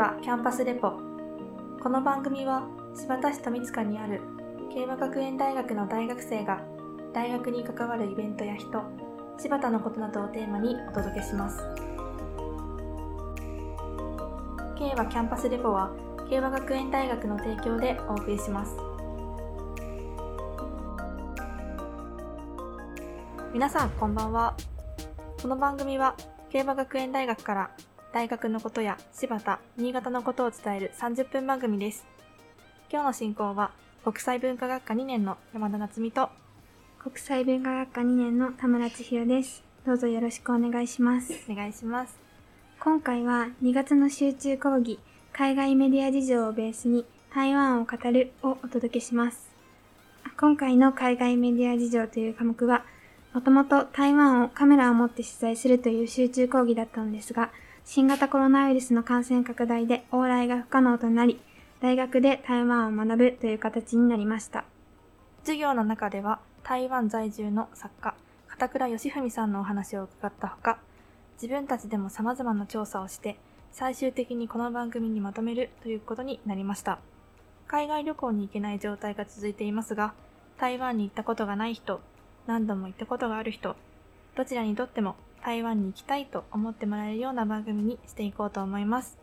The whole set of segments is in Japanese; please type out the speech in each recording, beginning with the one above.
和キャンパスレポ。この番組は柴田市富塚にある慶和学園大学の大学生が大学に関わるイベントや人柴田のことなどをテーマにお届けします。慶和キャンパスレポは慶和学園大学の提供でお送りします。皆さんこんばんは。この番組は慶和学園大学から大学のことや柴田、新潟のことを伝える30分番組です。今日の進行は国際文化学科2年の山田夏美と国際文化学科2年の田村千尋です。どうぞよろしくお願いします。お願いします。今回は2月の集中講義、海外メディア事情をベースに台湾を語るをお届けします。今回の海外メディア事情という科目は、もともと台湾をカメラを持って取材するという集中講義だったのですが、新型コロナウイルスの感染拡大で往来が不可能となり、大学で台湾を学ぶという形になりました。授業の中では台湾在住の作家、片倉義文さんのお話を伺ったほか、自分たちでも様々な調査をして、最終的にこの番組にまとめるということになりました。海外旅行に行けない状態が続いていますが、台湾に行ったことがない人、何度も行ったことがある人、どちらにとっても台湾に行きたいと思ってもらえるような番組にしていこうと思います。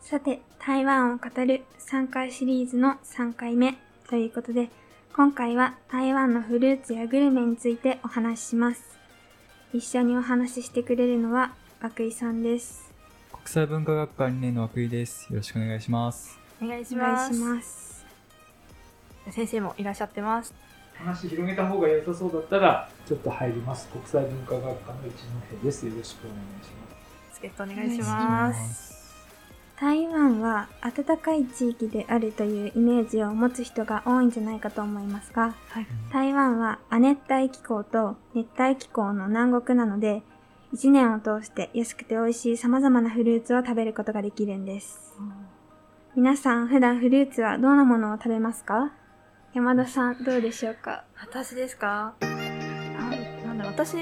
さて、台湾を語る3回シリーズの3回目ということで、今回は台湾のフルーツやグルメについてお話しします。一緒にお話ししてくれるのは、涌井さんです。国際文化学科2年の涌井です。よろしくお願いします。お願いします。いします。先生もいらっしゃってます。話広げた方が良さそうだったらちょっと入ります国際文化学科の一戸ですよろしくお願いします助っ人お願いします。台湾は暖かい地域であるというイメージを持つ人が多いんじゃないかと思いますが、はい。台湾は亜熱帯気候と熱帯気候の南国なので、一年を通して安くて美味しい様々なフルーツを食べることができるんです。皆さん普段フルーツはどんなものを食べますか？山田さんどうでしょうか？私ですか？なんなんだろう私、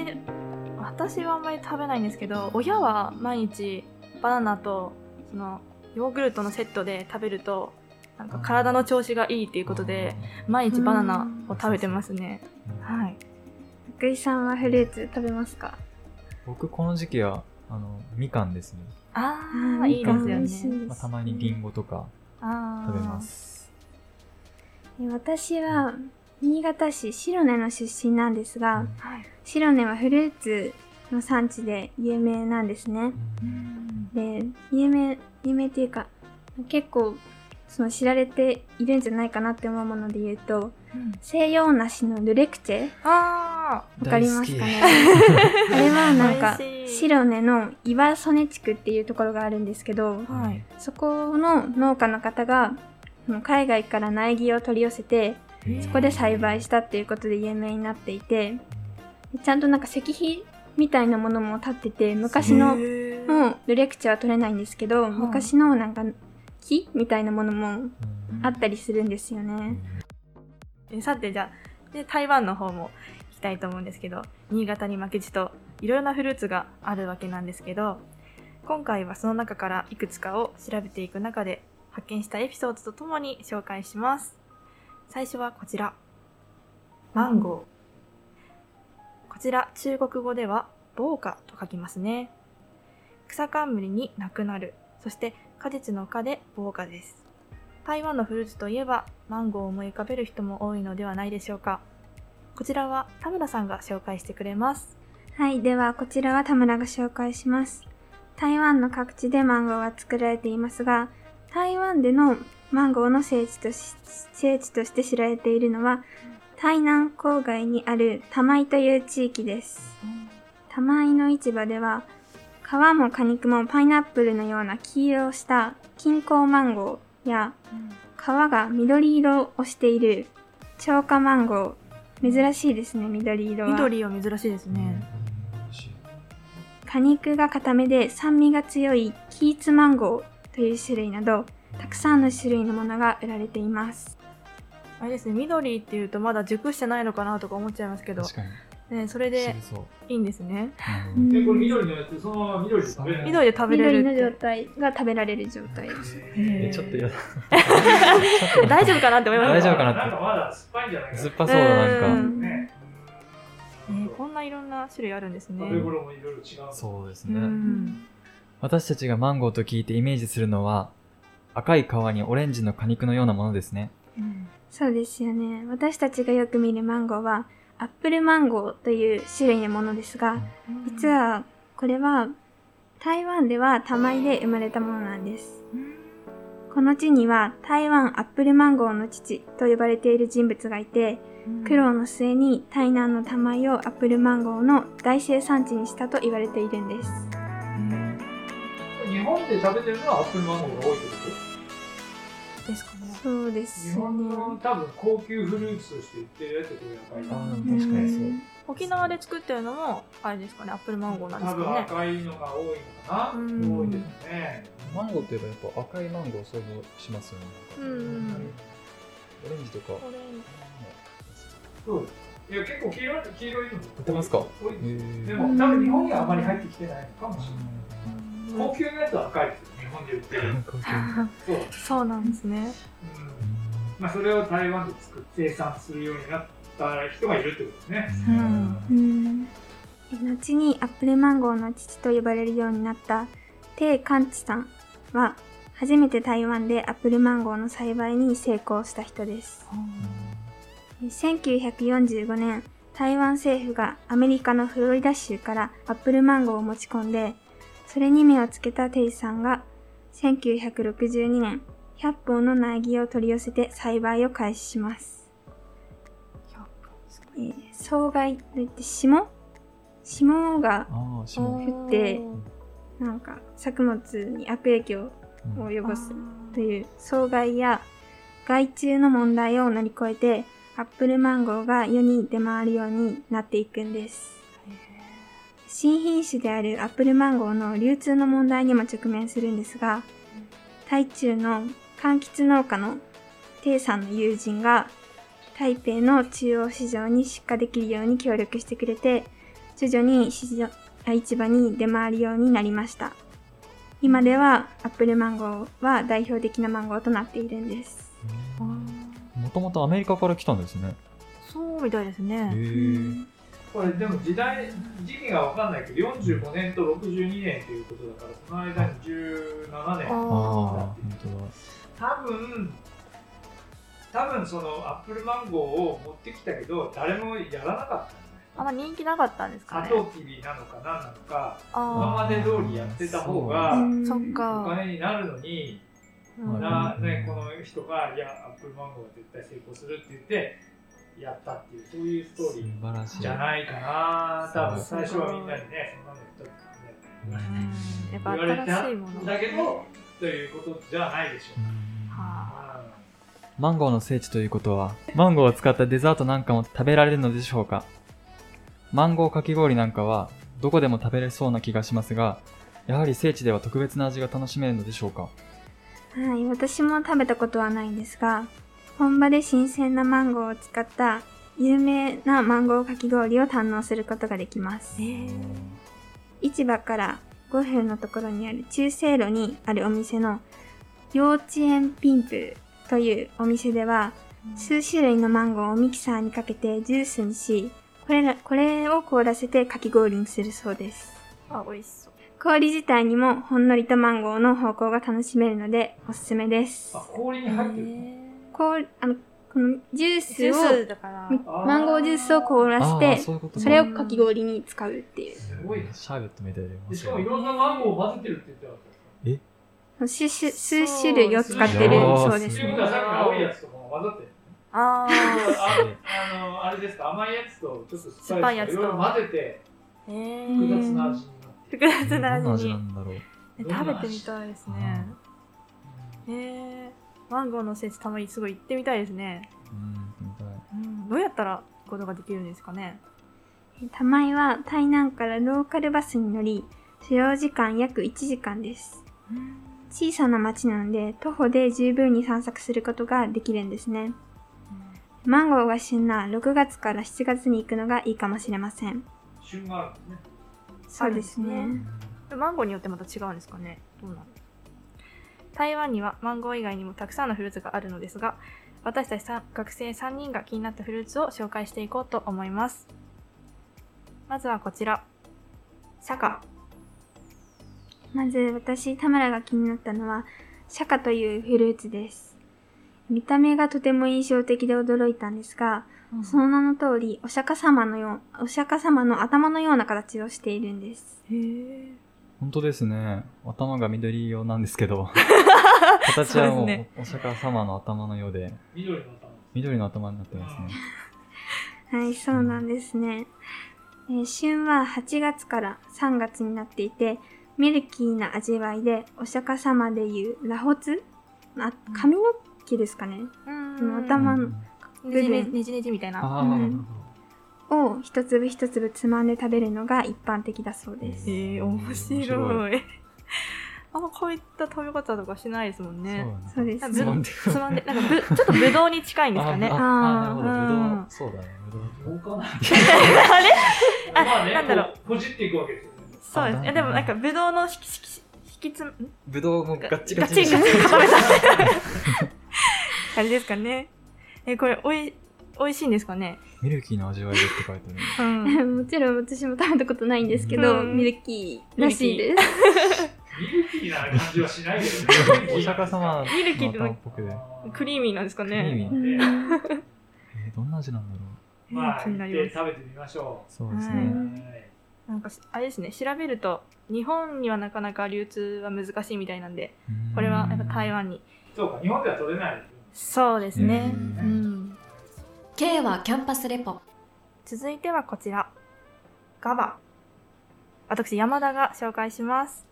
私はあんまり食べないんですけど、親は毎日バナナと、その、ヨーグルトのセットで食べると、なんか体の調子がいいっていうことで、毎日バナナを食べてますね。はい。福井さんはフルーツ食べますか？僕この時期はあのみかんですね。あああ、いいですよね。ですまあ、たまにリンゴとかああ。食べま。す。え私は新潟市白根の出身なんですが、はい。白根はフルーツの産地で有名なんですね。で、有名、有名っていうか、結構、その知られているんじゃないかなって思うもので言うと、西洋梨のルレクチェあわかりますかね？大 あれはなんか白根の岩曽根地区っていうところがあるんですけどあ。はい。そこの農家の方が海外から苗木を取り寄せてそこで栽培したっていうことで有名になっていてちゃんとなんか石碑みたいなものも立ってて昔のもうルレクチャーは取れないんですけど、昔のなんか木みたいなものもあったりするんですよね。えさてじゃあで台湾の方も行きたいと思うんですけど新潟に負けじといろいろなフルーツがあるわけなんですけど今回はその中からいくつかを調べていく中で発見したエピソードとともに紹介します。最初はこちら。マンゴー。こちら中国語では防火と書きますね。草冠になくなる。そして果実の果で防火です。台湾のフルーツといえばマンゴーを思い浮かべる人も多いのではないでしょうか。こちらは田村さんが紹介してくれます。はい、ではこちらは田村が紹介します。台湾の各地でマンゴーは作られていますが、台湾でのマンゴーの聖地とし聖地として知られているのは、台南郊外にある玉井という地域です。玉井の市場では、皮も果肉もパイナップルのような黄色をした金香マンゴーや、皮が緑色をしている超過マンゴー。珍しいですね、緑色は。緑は珍しいですね、果肉が固めで酸味が強いキーツマンゴーという種類など、たくさんの種類のものが売られています。あれですね緑っていうとまだ熟してないのかなとか思っちゃいますけど確かに。ね、それで。いいんですね。うんで、これ緑のやつ、そのまま緑で食べれない。緑で食べれる緑の状。態が食べられる状態です。ええちょっと嫌 だ。大丈夫かなって思います大丈夫かなってなんかまだ酸っぱいんじゃないかな。酸っぱそうだ、なんか。うんね。えーこんないろんな種類あるんですね。食べ頃もいろいろ違う。うそうですね。ん。私たちがマンゴーと聞いてイメージするのは、赤い皮にオレンジの果肉のようなものですね。うんそうですよね。私たちがよく見るマンゴーは、アップルマンゴーという種類のものですが、実はこれは台湾では玉井で生まれたものなんです。この地には台湾アップルマンゴーの父と呼ばれている人物がいて、苦労の末に台南の玉井をアップルマンゴーの大生産地にしたと言われているんです。日本で食べてるのはアップルマンゴーが多いってこですかね。そうでとすね。日本の多分高級フルーツとして売ってるやつってこれ赤いあな。ー確かにそう。沖縄で作ってるのも、あれですかね、アップルマンゴーなんで多分すかね。赤いのが多いのかな。うん多いですね。マンゴーといえばやっぱ赤いマンゴーを想像しますよね。オレンジとか。これそうです。いや、結構黄色い黄色いのも売ってますか？多いでも多分日本にはあまり入ってきてないのかもしれない。うん高級なやつは赤いですよ、日本で売ってる。そう。そうなんですね。うん。まあ、それを台湾で作って生産するようになった人がいるってことですね。うん。うん。後にアップルマンゴーの父と呼ばれるようになったテイ・カンチさん。は初めて台湾でアップルマンゴーの栽培に成功した人です。1945年、台湾政府がアメリカのフロリダ州からアップルマンゴーを持ち込ん。で、それに目をつけたテイさんが1962年、100本の苗木を取り寄せて栽培を開始します。えー草害といって霜？霜が。降ってなんか作物に悪影響を及ぼすという草害や害虫の問題を乗り越えてアップルマンゴーが世に出回るようになっていくんです。新品種であるアップルマンゴーの流通の問題にも直面するんですが、台中の柑橘農家のテイさんの友人が台北の中央市場に出荷できるように協力してくれて、徐々に市場あ市場に出回るようになりました。今ではアップルマンゴーは代表的なマンゴーとなっているんです。もともとアメリカから来たんですね。そうみたいですへね。え。これでも時代、時期が分かんないけど、45年と62年ということだから、その間に17ああ、年。本当だ。多分、多分そのアップルマンゴーを持ってきたけど、誰もやらなかった。あんま人気なかったんですかね。サトウキビなのか何なのか、今あまで通りやってた方がおか。金になるのに、うんなね、この人が、いや、アップルマンゴーは絶対成功するって言って、やったっていう、そういうストー素リー晴らしい。じゃないかな、多分最初はみんなにね、そんなの言ったってね。やっぱ言われた新しいもの。んだけど、ということじゃないでしょう。はマンゴーの聖地ということは、マンゴーを使ったデザートなんかも食べられるのでしょうかマンゴーかき氷なんかは、どこでも食べれそうな気がしますが、やはり聖地では特別な味が楽しめるのでしょうかはい、私も食べたことはないんですが、本場で新鮮なマンゴーを使った有名なマンゴーかき氷を堪能することができます。えー市場から5分のところにある中西路にあるお店の幼稚園ピンプというお店では、数種類のマンゴーをミキサーにかけてジュースにし、これら、これを凍らせてかき氷にするそうです。あ、美味しそう。氷自体にもほんのりとマンゴーの方向が楽しめるのでおすすめですあ、。氷に入ってる。こう、あの、このジュースを、ースだから。みマンゴージュースを凍らせああ、て、そういうそれをかき氷に使うっていう。すごいね。シャーベットみたいでしか。もいろんなマンゴーを混ぜてるって言ってなかったですか数種数種類を使ってるそうですね。ああー。あの、あれですか、甘いやつとちょっと酸っぱいやつとつといろいろ混ぜてえー複雑な味になってる。複雑な味に味な。んだろう。え食べてみたいですね。えー、マンゴーの聖地たまにすごい行ってみたいですね。うん、みたい。うん、どうやったら行くことができるんですかね？玉井は台南からローカルバスに乗り、所要時間約1時間です。小さな町なので徒歩で十分に散策することができるんですね。マンゴーが旬な6月から7月に行くのがいいかもしれません。旬があるんですね。そうですね。マンゴーによってまた違うんですかね？どうなの？台湾にはマンゴー以外にもたくさんのフルーツがあるのですが、私たちさ学生3人が気になったフルーツを紹介していこうと思います。まずはこちら。シャカ。まず私、田村が気になったのは、シャカというフルーツです。見た目がとても印象的で驚いたんですが、その名の通り、お釈迦様のよう、お釈迦様の頭のような形をしているんです。へー本当ですね。頭が緑色なんですけど、形はもうね。お釈迦様の頭のようで、緑の頭。緑の頭になってますね。はい、そうなんですね。えー旬は8月から3月になっていて、ミルキーな味わいで、お釈迦様でいう螺髪あ髪の毛ですかね。うん。頭のねじねねじねじみたいな。を一粒一粒つまんで食べるのが一般的だそうです。えー、面面白白い。あんまこういった食べ方とかしないですもんね。そうですぶつまんでつまんで、なんかぶ、ちょっとぶどうに近いんですかね。あああ、なるほど。うんぶどう。そうだね。ぶどう。どうかなれまあね、なんだろうこほじっていくわけですよね。そうです。いや、でもなんかぶどうの引き、引き、引きつ、んぶどうもガッチガガチチにガチに固めた感じですかね。え、これ、おい、美味しいんですかね？ミルキーの味わいでって書いてある。うん。もちろん私も食べたことないんですけど、うんミルキーらしいです。ミルキーな感じはしないけどね。お釈迦様のミルキーって。クリーミーなんですかクリーねミー。うんえーどんな味なんだろう？まあ、気にな行っります。て食べてみましょはそうですね。う。はいなんか、あれですね、調べると、日本にはなかなか流通は難しいみたいなんで、うんこれはやっぱ台湾に。そうか、日本では取れないそうですね。ううんん。K はキャンパスレポ続いてはこちら。ガバ。私、山田が紹介します。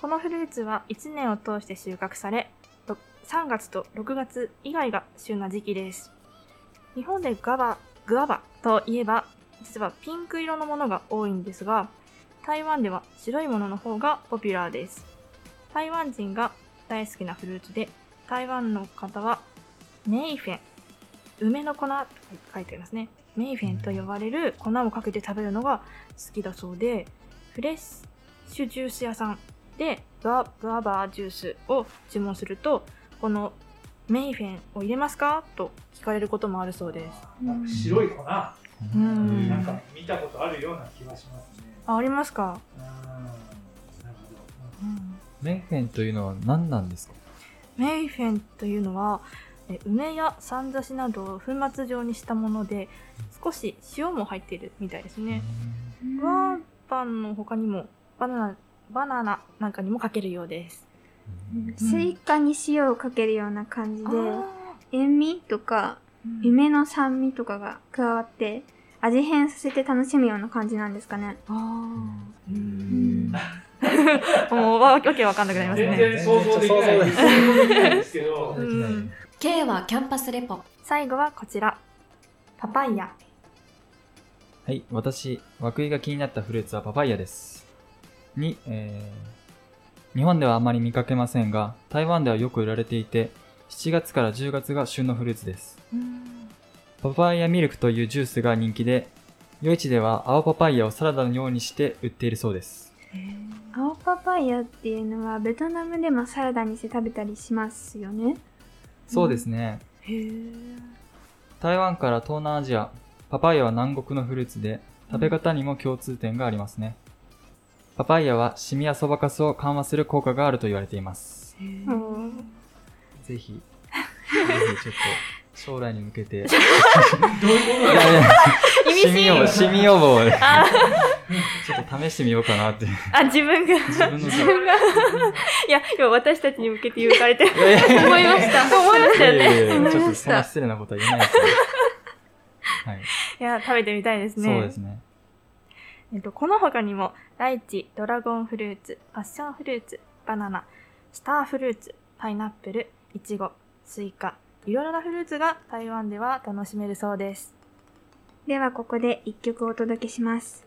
このフルーツは1年を通して収穫され、3月と6月以外が旬な時期です。日本でガバ、グアバといえば、実はピンク色のものが多いんですが、台湾では白いものの方がポピュラーです。台湾人が大好きなフルーツで、台湾の方はメイフェン、梅の粉と書いてありますね。メイフェンと呼ばれる粉をかけて食べるのが好きだそうで、フレッシュジュース屋さんでグアグアバージュースを注文すると、このメイフェンを入れますか？と聞かれることもあるそうです。なんか白い粉、うんなんか見たことあるような気がしますね。あ、ありますか、うんなるほど。メイフェンというのは何なんですか？メイフェンというのは、え梅やさんざしなどを粉末状にしたもので、少し塩も入っているみたいですね。グアバンの他にもバナナ、バナナなんかにもかけるようです。スイカに塩をかけるような感じで、あ塩味とかー梅の酸味とかが加わって、味変させて楽しむような感じなんですかね。あーううんん。もうわわけわかんなくなります全ね。然想像できない。想像できないんですけど、うん K はキャンパスレポ最後はこちら。パパイヤ。はい、私、涌井が気になったフルーツはパパイヤです。に、えー、日本ではあまり見かけませんが、台湾ではよく売られていて、7月から10月が旬のフルーツです。パパイヤミルクというジュースが人気で、夜市では青パパイヤをサラダのようにして売っているそうです。青パパイヤっていうのはベトナムでもサラダにして食べたりしますよね。そうですね。へー台湾から東南アジア、パパイヤは南国のフルーツで、食べ方にも共通点がありますね。パパイヤはシミやそばかすを緩和する効果があると言われています。ぜひ、ぜひちょっと将来に向けて、どういうこと？だシミ予防、シミ予防をねあちょっと試してみようかなって。あ、自分が。自分の自分が。いや、今私たちに向けて言われて。思いました。思いましたよね。ちょっとそんな失礼なことは言えないですよ。はい。いや、食べてみたいですね。そうですね。えっと、この他にも、ライチ、ドラゴンフルーツ、パッションフルーツ、バナナ、スターフルーツ、パイナップル、イチゴ、スイカ、いろいろなフルーツが台湾では楽しめるそうです。ではここで一曲お届けします。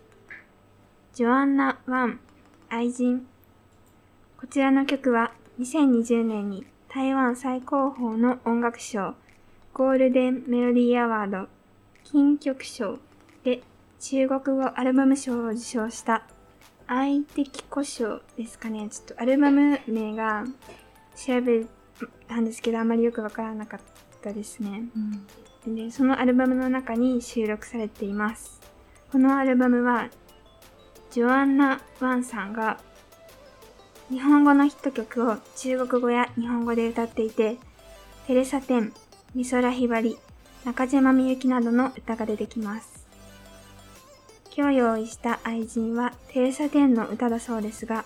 ジョアンナ・ワン、愛人。こちらの曲は2020年に台湾最高峰の音楽賞、ゴールデンメロディーアワード金曲賞で中国語アルバム賞を受賞した愛的故障ですかね。ちょっとアルバム名が調べたんですけどあまりよくわからなかったですね。で、そのアルバムの中に収録されています。このアルバムはジョアンナ・ワンさんが日本語のヒット曲を中国語や日本語で歌っていて、テレサ・テン、美空ひばり、中島みゆきなどの歌が出てきます。今日用意した愛人はテレサ・テンの歌だそうですが、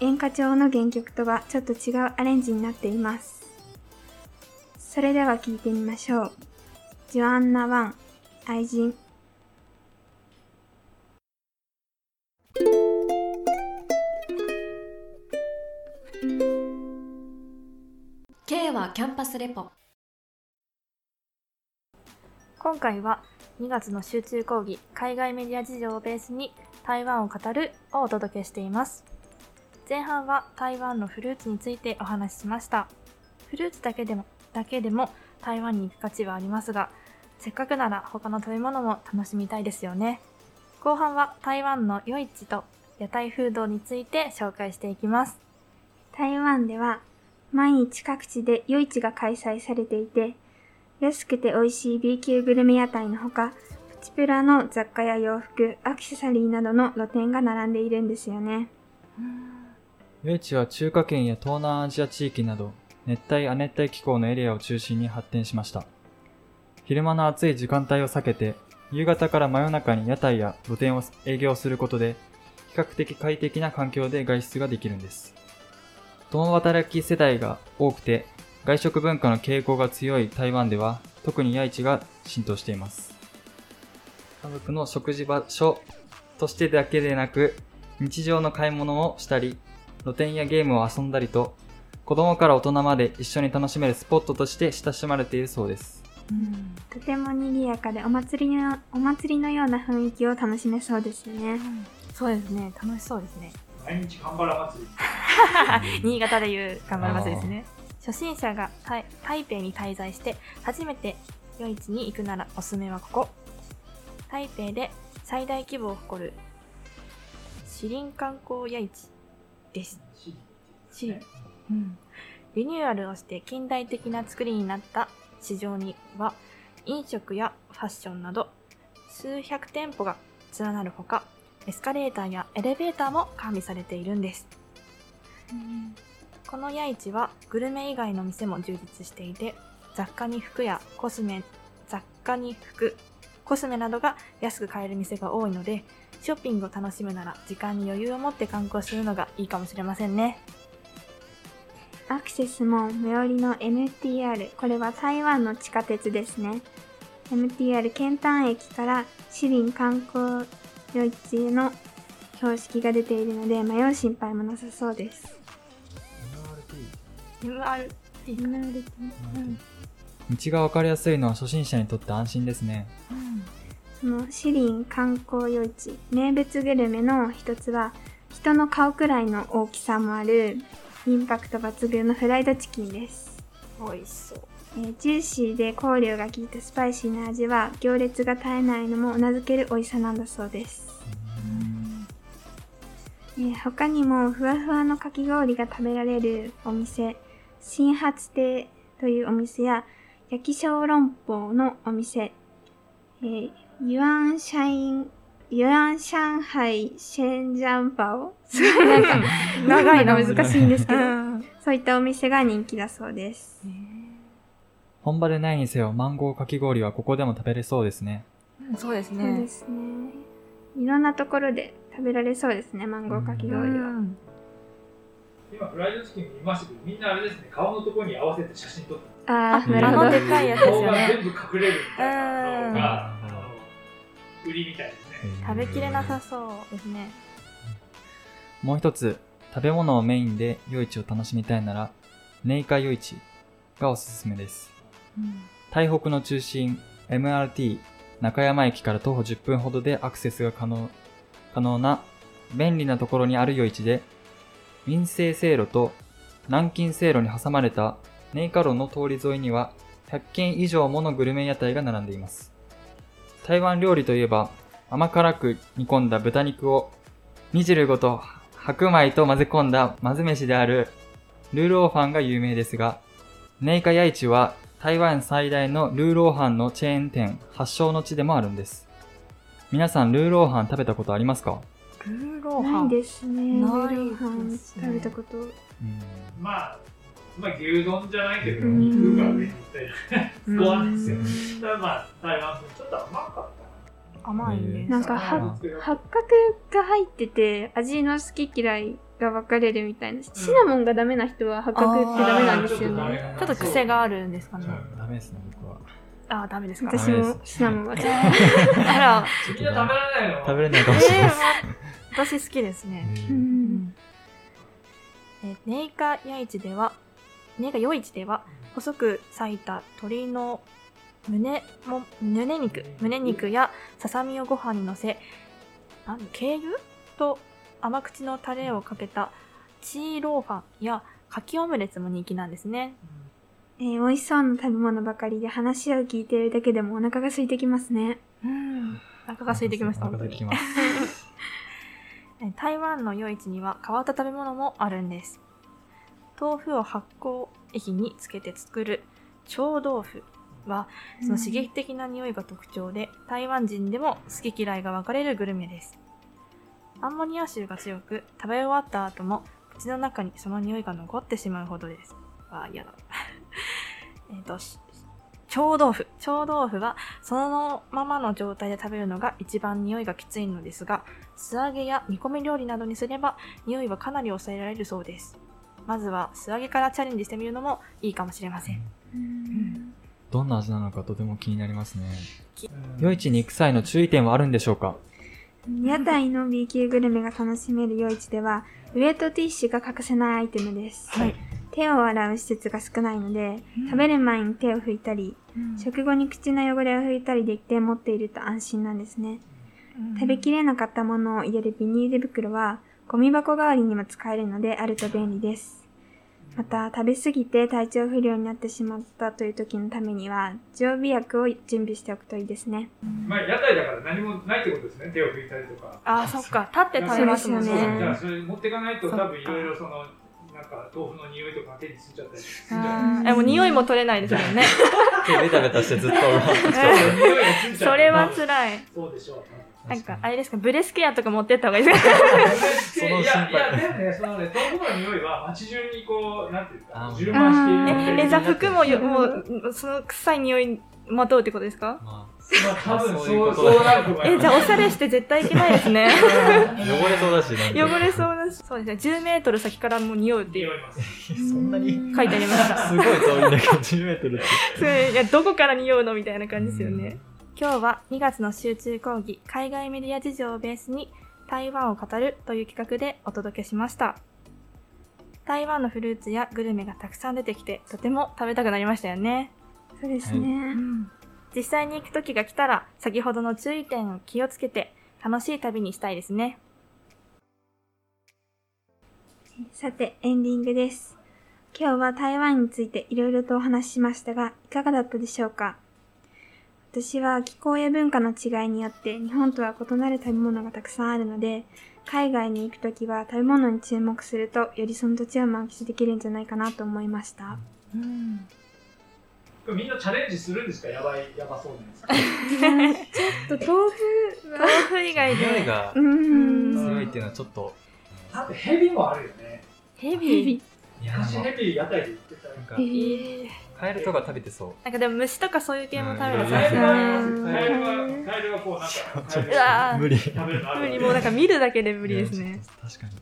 演歌調の原曲とはちょっと違うアレンジになっています。それでは聴いてみましょう。ジョアンナ・ワン、愛人。K はキャンパスレポ今回は2月の集中講義海外メディア事情をベースに台湾を語るをお届けしています前半は台湾のフルーツについてお話ししました。フルーツだけでもだけでも台湾に行く価値はありますがせっかくなら他の食べ物も楽しみたいですよね。後半は台湾の夜市と屋台フードについて紹介していきます。台湾では毎日各地で夜市が開催されていて、安くて美味しい B 級グルメ屋台のほか、プチプラの雑貨や洋服、アクセサリーなどの露店が並んでいるんですよね。夜市は中華圏や東南アジア地域など熱帯亜熱帯気候のエリアを中心に発展しました。昼間の暑い時間帯を避けて、夕方から真夜中に屋台や露店を営業することで、比較的快適な環境で外出ができるんです。共働き世代が多くて、外食文化の傾向が強い台湾では、特に夜市が浸透しています。家族の食事場所としてだけでなく、日常の買い物をしたり、露店やゲームを遊んだりと、子供から大人まで一緒に楽しめるスポットとして親しまれているそうです。とても賑やかでお祭りの、お祭りのような雰囲気を楽しめそうですよね。そうですね楽しそうですね毎日カンバラ祭り。新潟でいう頑張りますですね初心者が台台北に滞在して初めて夜市に行くならおすすめはここ台北で最大規模を誇るシリン観光夜市です。シリンうん、リニューアルをして近代的な作りになった市場には飲食やファッションなど数百店舗が連なるほかエスカレーターやエレベーターも完備されているんです。この夜市はグルメ以外の店も充実していて雑貨に服やコスメ雑貨に服コスメなどが安く買える店が多いのでショッピングを楽しむなら時間に余裕を持って観光するのがいいかもしれませんねアクセスも最寄りの MTR、これは台湾の地下鉄ですね。MTR ケ丹駅からシリン観光夜市への標識が出ているので迷う心配もなさそうです。MR うん道がわかりやすいのは初心者にとって安心ですね。そのシリン観光夜市、名物グルメの一つは人の顔くらいの大きさもあるインパクト抜群のフライドチキンです。美味しそう。えージューシーで香料が効いたスパイシーな味は行列が絶えないのもうなずける美味しさなんだそうです、えー他にもふわふわのかき氷が食べられるお店新発亭というお店や焼き小籠包のお店、えー、ユアンシャインユアン上海シェンジャンパオ？すごいなんか長いの難しいんですけど。うん。そういったお店が人気だそうです。本場でないにせよマンゴーかき氷はここでも食べれそうですね。うんそうですそうねですね。いろんなところで食べられそうですね、マンゴーかき氷は。うん。今、フライドチキン見ましたけど、みんなあれですね、顔のところに合わせて写真撮ってああ、うんなるほど。あのでかいやつです顔がよね全部隠れるみたいなのが、売りみたいですね。食べきれなさそうですねもう一つ、食べ物をメインで夜市を楽しみたいなら、ネイカ夜市がおすすめです。台北の中心 MRT 中山駅から徒歩10分ほどでアクセスが可能可能な便利なところにある夜市で、民生西路と南京西路に挟まれたネイカ路の通り沿いには100軒以上ものグルメ屋台が並んでいます。台湾料理といえば、甘辛く煮込んだ豚肉を煮汁ごと白米と混ぜ込んだ混ぜ飯であるルーローファンが有名ですが、ネイカヤイチは台湾最大のルーローハンのチェーン店発祥の地でもあるんです。皆さんルーローハン食べたことありますか？ルーローハンないですね。なーローハンですね食べたこと。うんまあ、まあ、牛丼じゃないけど、うん。肉が上に乗ってうん。ご飯ですよね。ただまあ、台湾風ちょっと甘かった甘いんですなんか八角が入ってて味の好き嫌いが分かれるみたいな。シナモンがダメな人は八角ってダメなんですよね。ちょっと癖があるんですかね。ダメですね、僕は。ああダメですか？私もシナモン。は。あら。みんな食べられないの。食べれないかえもしれない。私好きですね。ううんん。えネイカヤイチではネイカヨイチでは細く裂いた鶏の胸も胸肉胸肉やささみをご飯にのせなん軽油と甘口のタレをかけたチーローファンやかきオムレツも人気なんですね。えー美味しそうな食べ物ばかりで話を聞いてるだけでもお腹が空いてきますね。うん。お腹が空いてきました。お腹本当に空いてきます。え台湾の夜市には変わった食べ物もあるんです豆腐を発酵液につけて作る臭豆腐はその刺激的な匂いが特徴で、台湾人でも好き嫌いが分かれるグルメです。アンモニア臭が強く食べ終わった後も口の中にその匂いが残ってしまうほどです。あ嫌だ。えっとし臭豆腐。臭豆腐はそのままの状態で食べるのが一番匂いがきついのですが素揚げや煮込み料理などにすれば匂いはかなり抑えられるそうですまずは素揚げからチャレンジしてみるのもいいかもしれません。うん。どんな味なのかとても気になりますね。うん夜市に行く際の注意点はあるんでしょうか？屋台の B 級グルメが楽しめる夜市では、ウェットティッシュが欠かせないアイテムです。はい。手を洗う施設が少ないので、食べる前に手を拭いたり、食後に口の汚れを拭いたりできて持っていると安心なんですね。食べきれなかったものを入れるビニール袋は、ゴミ箱代わりにも使えるのであると便利です。また、食べ過ぎて体調不良になってしまったという時のためには、常備薬を準備しておくといいですね。まあ、屋台だから何もないってことですね。手を拭いたりとか。あーそっか立って食べますよねだからそれ持っていかないと多分いろいろその、なんか豆腐の匂いとか手についちゃったりするんじゃないえもう匂いも取れないですもんね。手ベタベタしてずっと。それは辛い。そうでしょう。なんかあれですかブレスケアとか持ってった方がいいですか？いや、いや、でもね、そのね、豆腐の匂いは街中にこう、なんていうかあ、充満しているええじゃあ服もよもうその臭い匂いまとうってことですか？ままあ、多分そうそう、なると思います。えじゃあおしゃれして絶対いけないですね。あ、汚れそうだし、汚れそうだし。そうですね。10メートル先からもう匂うっていう。そんなに。書いてありました。すごい遠いんだけど、10メートルって。すごいいやどこから匂うのみたいな感じですよね。今日は2月の集中講義海外メディア事情をベースに台湾を語るという企画でお届けしました。台湾のフルーツやグルメがたくさん出てきてとても食べたくなりましたよねそうですね。実際に行く時が来たら先ほどの注意点を気をつけて楽しい旅にしたいですねさて、エンディングです。今日は台湾についていろいろとお話ししましたが、いかがだったでしょうか？私は気候や文化の違いによって日本とは異なる食べ物がたくさんあるので、海外に行くときは食べ物に注目すると、よりその土地を満喫できるんじゃないかなと思いました。うんみんなチャレンジするんですか？やばい、やばそうなんですかちょっと豆腐豆腐以外で匂いがうーん。強いっていうのはちょっと、だってヘビ？もあるよね。ヘビいや、昔ヘビ屋台で売ってた。なんかえ、えーーカエルとか食べてそう。なんかでも虫とかそういう系も食べるうんカエルそうカエルは、カエルはこうなんか、無理。無理もうなんか見るだけで無理ですね。確かに。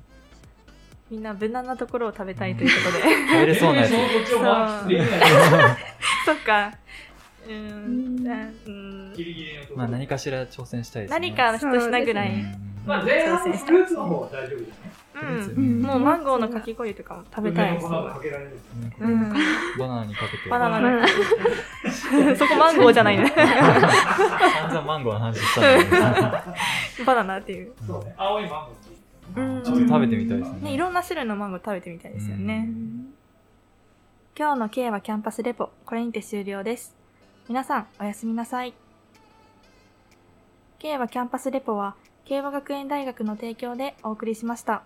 みんな無難なところを食べたいということで帰れそうなやつそ。っかうーん。まあ何かしら挑戦したいですね。何かの一品ぐらい、うんまあ前半のフルーツの方は大丈夫ですね。うんうんもうマンゴーのかき氷とかも食べたいです梅の粉をかけられるんですね。うんバナナにかけて。バナナまあそこマンゴーじゃないね 散々マンゴーの話した。バナナっていう、そうね。青いマンゴー。うんちょっと食べてみたいですね。ね、いろんな種類のマンゴー食べてみたいですよね、今日の K はキャンパスレポ、これにて終了です。皆さん、おやすみなさい。K はキャンパスレポは、慶和学園大学の提供でお送りしました。